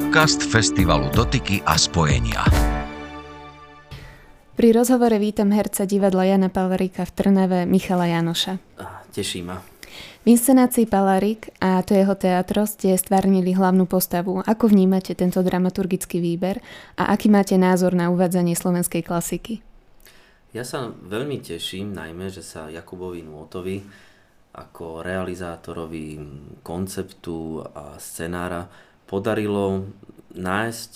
Podcast Festivalu Dotyky a spojenia. Pri rozhovore vítam herca divadla Jana Palarika v Trnave Michala Janoša. Teší ma. V inscenácii Palarik a to jeho teatro ste stvárnili hlavnú postavu. Ako vnímate tento dramaturgický výber a aký máte názor na uvádzanie slovenskej klasiky? Ja sa veľmi teším najmä, že sa Jakubovi Nôtovi ako realizátorovi konceptu a scenára podarilo nájsť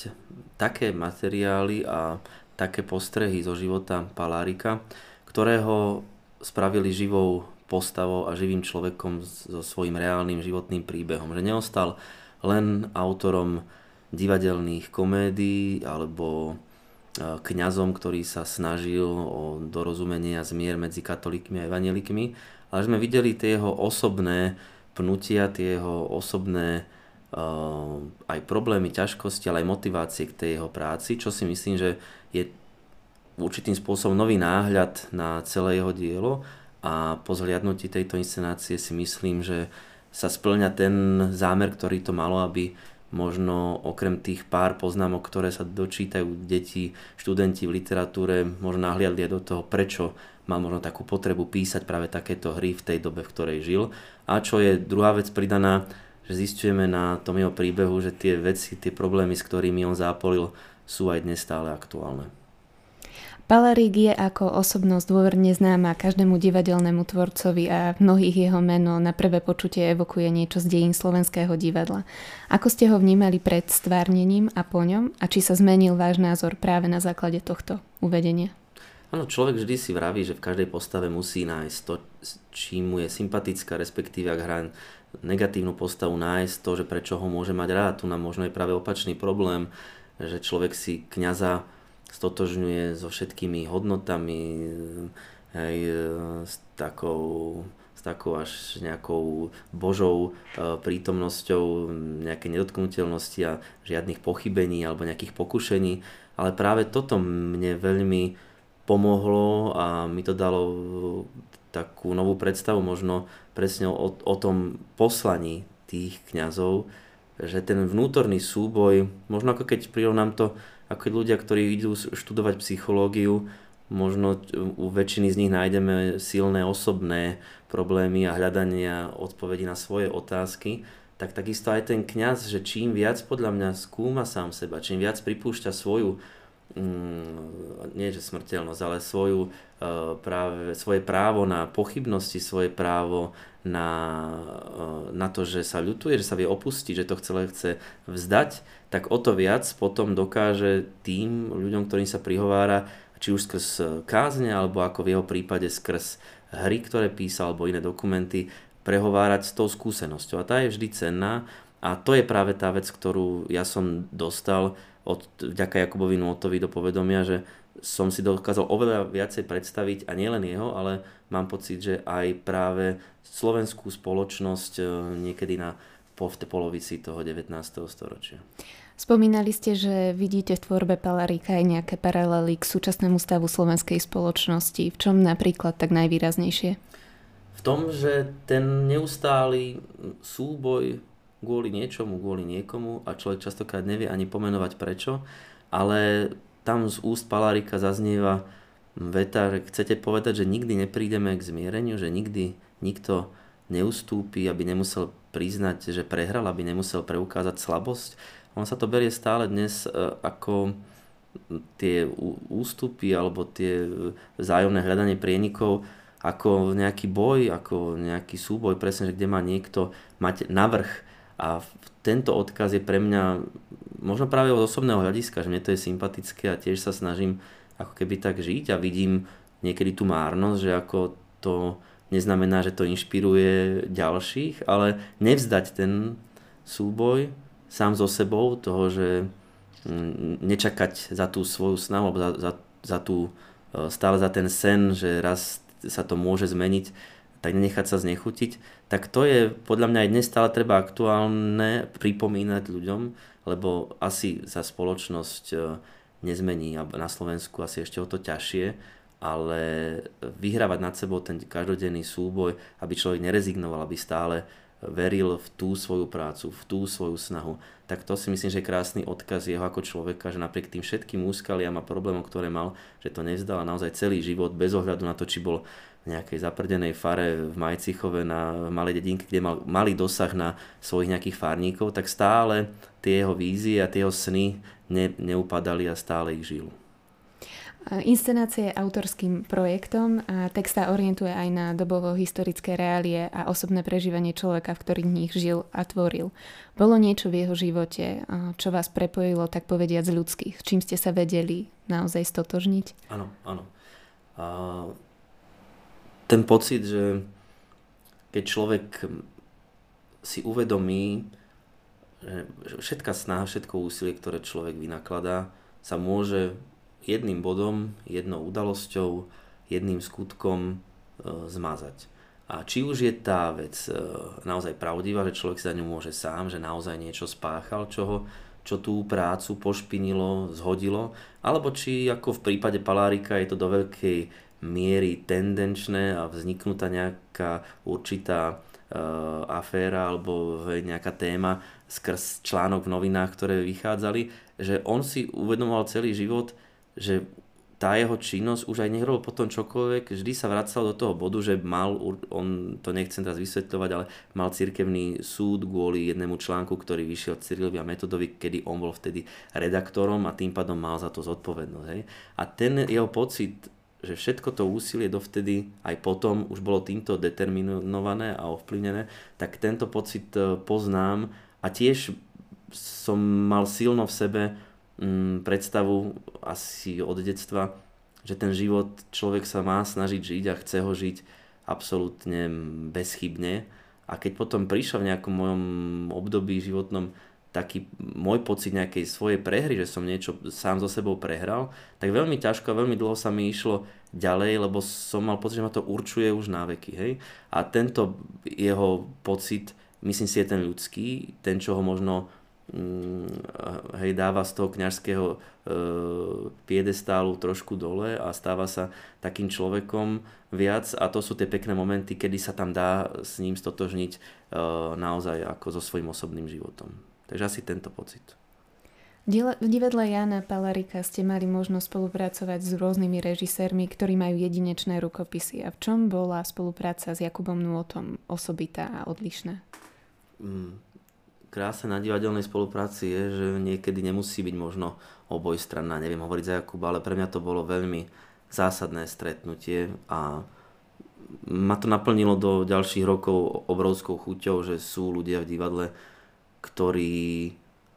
také materiály a také postrehy zo života Palárika, ktorého spravili živou postavou a živým človekom so svojím reálnym životným príbehom. Že neostal len autorom divadelných komédií alebo e, kňazom, ktorý sa snažil o dorozumenie a zmier medzi katolíkmi a evanelikmi, ale sme videli tie jeho osobné pnutia, tie jeho osobné aj problémy, ťažkosti, ale aj motivácie k tej jeho práci, čo si myslím, že je určitým spôsobom nový náhľad na celé jeho dielo a po zhliadnutí tejto inscenácie si myslím, že sa splňa ten zámer, ktorý to malo, aby možno okrem tých pár poznámok, ktoré sa dočítajú deti, študenti v literatúre, možno nahliadli do toho, prečo mal možno takú potrebu písať práve takéto hry v tej dobe, v ktorej žil. A čo je druhá vec pridaná, že zistujeme na tom jeho príbehu, že tie veci, tie problémy, s ktorými on zápolil, sú aj dnes stále aktuálne. Palarík je ako osobnosť dôverne známa každému divadelnému tvorcovi a mnohých jeho meno na prvé počutie evokuje niečo z dejín slovenského divadla. Ako ste ho vnímali pred stvárnením a po ňom a či sa zmenil váš názor práve na základe tohto uvedenia? Áno, človek vždy si vraví, že v každej postave musí nájsť to, čím mu je sympatická, respektíve ak hrá negatívnu postavu, nájsť to, že prečo ho môže mať rád. Tu nám možno je práve opačný problém, že človek si kňaza stotožňuje so všetkými hodnotami, hej, s takou takou až nejakou božou e, prítomnosťou, nejakej nedotknutelnosti a žiadnych pochybení alebo nejakých pokušení. Ale práve toto mne veľmi pomohlo a mi to dalo takú novú predstavu možno presne o, o tom poslaní tých kňazov, že ten vnútorný súboj, možno ako keď prirovnám to ako ľudia, ktorí idú študovať psychológiu, možno u väčšiny z nich nájdeme silné osobné problémy a hľadania odpovedí na svoje otázky, tak takisto aj ten kňaz, že čím viac podľa mňa skúma sám seba, čím viac pripúšťa svoju nie že smrteľnosť, ale svoju, uh, práve, svoje právo na pochybnosti, svoje právo na, uh, na to, že sa ľutuje, že sa vie opustiť, že to celé chce vzdať, tak o to viac potom dokáže tým ľuďom, ktorým sa prihovára, či už skrz kázne, alebo ako v jeho prípade skrz hry, ktoré písal, alebo iné dokumenty, prehovárať s tou skúsenosťou. A tá je vždy cenná a to je práve tá vec, ktorú ja som dostal od, vďaka Jakubovi Nótovi do povedomia, že som si dokázal oveľa viacej predstaviť a nielen jeho, ale mám pocit, že aj práve slovenskú spoločnosť eh, niekedy na po v polovici toho 19. storočia. Spomínali ste, že vidíte v tvorbe Palaríka aj nejaké paralely k súčasnému stavu slovenskej spoločnosti. V čom napríklad tak najvýraznejšie? V tom, že ten neustály súboj kvôli niečomu, kvôli niekomu a človek častokrát nevie ani pomenovať prečo, ale tam z úst Palárika zaznieva veta, že chcete povedať, že nikdy neprídeme k zmiereniu, že nikdy nikto neustúpi, aby nemusel priznať, že prehral, aby nemusel preukázať slabosť on sa to berie stále dnes e, ako tie ústupy alebo tie vzájomné hľadanie prienikov ako nejaký boj, ako nejaký súboj, presne, že kde má niekto mať navrh. A tento odkaz je pre mňa možno práve od osobného hľadiska, že mne to je sympatické a tiež sa snažím ako keby tak žiť a vidím niekedy tú márnosť, že ako to neznamená, že to inšpiruje ďalších, ale nevzdať ten súboj, sám so sebou, toho, že mm, nečakať za tú svoju snahu, za, za, za tú, e, stále za ten sen, že raz sa to môže zmeniť, tak nenechať sa znechutiť, tak to je podľa mňa aj dnes stále treba aktuálne pripomínať ľuďom, lebo asi sa spoločnosť e, nezmení a na Slovensku asi ešte o to ťažšie, ale vyhrávať nad sebou ten každodenný súboj, aby človek nerezignoval, aby stále veril v tú svoju prácu, v tú svoju snahu. Tak to si myslím, že je krásny odkaz jeho ako človeka, že napriek tým všetkým úskaliam a problémom, ktoré mal, že to nevzdala naozaj celý život bez ohľadu na to, či bol v nejakej zaprdenej fare v Majcichove na malej dedinke, kde mal malý dosah na svojich nejakých farníkov, tak stále tie jeho vízie a tie jeho sny ne, neupadali a stále ich žil. Inscenácia je autorským projektom a text sa orientuje aj na dobovo historické reálie a osobné prežívanie človeka, v ktorých nich žil a tvoril. Bolo niečo v jeho živote, čo vás prepojilo, tak povediať, z ľudských, čím ste sa vedeli naozaj stotožniť? Áno, áno. A ten pocit, že keď človek si uvedomí, že všetká snaha, všetko úsilie, ktoré človek vynakladá, sa môže jedným bodom, jednou udalosťou, jedným skutkom e, zmazať. A či už je tá vec e, naozaj pravdivá, že človek sa ňu môže sám, že naozaj niečo spáchal, čo, ho, čo tú prácu pošpinilo, zhodilo, alebo či ako v prípade Palárika je to do veľkej miery tendenčné a vzniknutá nejaká určitá e, aféra alebo nejaká téma skrz článok v novinách, ktoré vychádzali, že on si uvedomoval celý život, že tá jeho činnosť už aj nehrobil potom čokoľvek, vždy sa vracal do toho bodu, že mal, on to nechcem teraz vysvetľovať, ale mal cirkevný súd kvôli jednému článku, ktorý vyšiel Cyrilovi a Metodovi, kedy on bol vtedy redaktorom a tým pádom mal za to zodpovednosť. Hej. A ten jeho pocit, že všetko to úsilie dovtedy aj potom už bolo týmto determinované a ovplyvnené, tak tento pocit e, poznám a tiež som mal silno v sebe mm, predstavu asi od detstva, že ten život človek sa má snažiť žiť a chce ho žiť absolútne bezchybne. A keď potom prišiel v nejakom mojom období životnom taký môj pocit nejakej svojej prehry, že som niečo sám so sebou prehral, tak veľmi ťažko a veľmi dlho sa mi išlo ďalej, lebo som mal pocit, že ma to určuje už na veky. Hej? A tento jeho pocit, myslím si, je ten ľudský, ten, čo ho možno hej, dáva z toho kňažského e, piedestálu trošku dole a stáva sa takým človekom viac a to sú tie pekné momenty, kedy sa tam dá s ním stotožniť e, naozaj ako so svojím osobným životom. Takže asi tento pocit. V divadle Jana Palarika ste mali možnosť spolupracovať s rôznymi režisérmi, ktorí majú jedinečné rukopisy. A v čom bola spolupráca s Jakubom Nôtom osobitá a odlišná? Mm, krása na divadelnej spolupráci je, že niekedy nemusí byť možno obojstranná, neviem hovoriť za Jakuba, ale pre mňa to bolo veľmi zásadné stretnutie a ma to naplnilo do ďalších rokov obrovskou chuťou, že sú ľudia v divadle, ktorí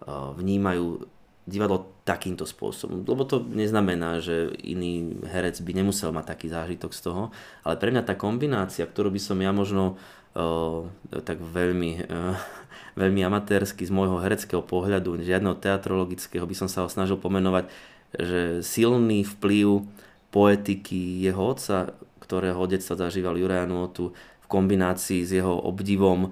vnímajú divadlo takýmto spôsobom. Lebo to neznamená, že iný herec by nemusel mať taký zážitok z toho, ale pre mňa tá kombinácia, ktorú by som ja možno uh, tak veľmi uh, veľmi amatérsky z môjho hereckého pohľadu, žiadneho teatrologického, by som sa ho snažil pomenovať, že silný vplyv poetiky jeho otca, ktorého detstva zažíval Juraj Nuotu, v kombinácii s jeho obdivom eh,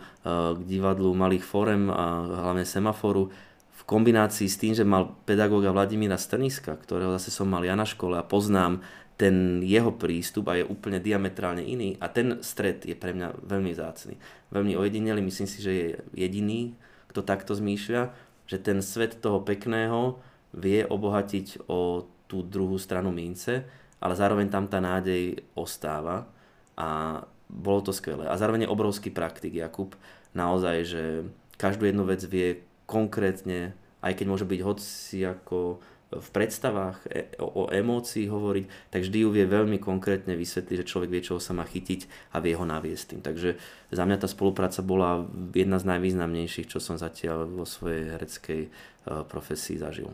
k divadlu malých forem a hlavne semaforu, v kombinácii s tým, že mal pedagóga Vladimíra Strniska, ktorého zase som mal ja na škole a poznám ten jeho prístup a je úplne diametrálne iný a ten stred je pre mňa veľmi zácný. Veľmi ojedinelý, myslím si, že je jediný, kto takto zmýšľa, že ten svet toho pekného vie obohatiť o tú druhú stranu mince, ale zároveň tam tá nádej ostáva a bolo to skvelé. A zároveň je obrovský praktik Jakub, naozaj, že každú jednu vec vie konkrétne, aj keď môže byť hoci ako v predstavách e, o, o emócii hovoriť, tak vždy ju vie veľmi konkrétne vysvetliť, že človek vie, čoho sa má chytiť a vie ho naviesť tým. Takže za mňa tá spolupráca bola jedna z najvýznamnejších, čo som zatiaľ vo svojej hereckej e, profesii zažil.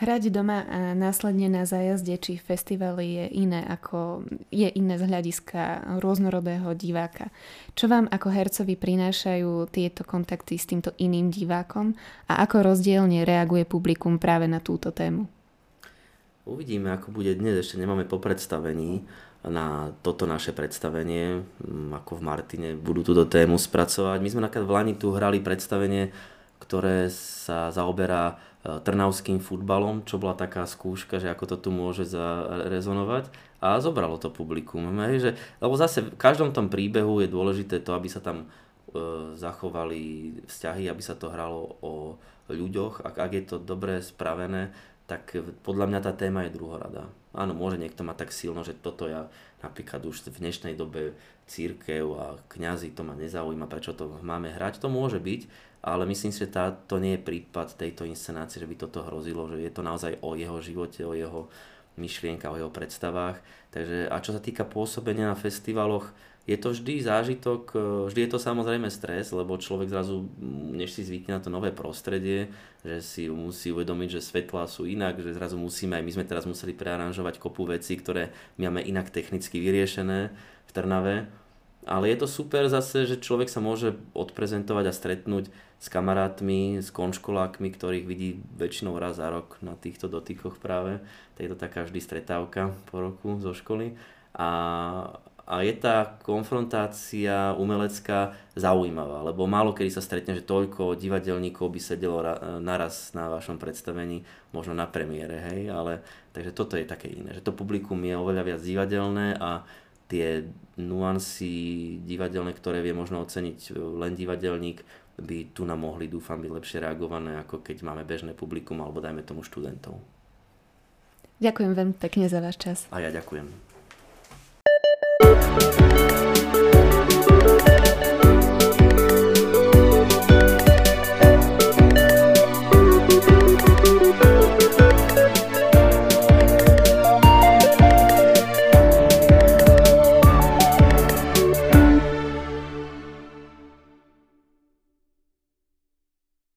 Hrať doma a následne na zájazde či festivali je iné ako je iné z hľadiska rôznorodého diváka. Čo vám ako hercovi prinášajú tieto kontakty s týmto iným divákom a ako rozdielne reaguje publikum práve na túto tému? Uvidíme, ako bude dnes. Ešte nemáme po predstavení na toto naše predstavenie, ako v Martine budú túto tému spracovať. My sme napríklad v Lani tu hrali predstavenie, ktoré sa zaoberá Eh, trnavským futbalom, čo bola taká skúška, že ako to tu môže zarezonovať a zobralo to publikum. Hej, že, lebo zase v každom tom príbehu je dôležité to, aby sa tam zachovali vzťahy, aby sa to hralo o ľuďoch. Ak, ak je to dobre spravené, tak podľa mňa tá téma je druhorada. Áno, môže niekto mať tak silno, že toto ja napríklad už v dnešnej dobe církev a kňazi to ma nezaujíma, prečo to máme hrať. To môže byť, ale myslím si, že tá, to nie je prípad tejto inscenácie, že by toto hrozilo, že je to naozaj o jeho živote, o jeho myšlienkach, o jeho predstavách. Takže, a čo sa týka pôsobenia na festivaloch, je to vždy zážitok, e, vždy je to samozrejme stres, lebo človek zrazu, než si zvykne na to nové prostredie, že si musí uvedomiť, že svetlá sú inak, že zrazu musíme, aj my sme teraz museli prearanžovať kopu veci, ktoré my máme inak technicky vyriešené v Trnave. Ale je to super zase, že človek sa môže odprezentovať a stretnúť s kamarátmi, s konškolákmi, ktorých vidí väčšinou raz za rok na týchto dotykoch práve. To je to taká vždy stretávka po roku zo školy. A, a je tá konfrontácia umelecká zaujímavá, lebo málo kedy sa stretne, že toľko divadelníkov by sedelo naraz na vašom predstavení, možno na premiére, hej, ale takže toto je také iné, že to publikum je oveľa viac divadelné a tie nuancy divadelné, ktoré vie možno oceniť len divadelník, by tu nám mohli, dúfam, byť lepšie reagované, ako keď máme bežné publikum alebo dajme tomu študentov. Ďakujem veľmi pekne za váš čas. A ja ďakujem.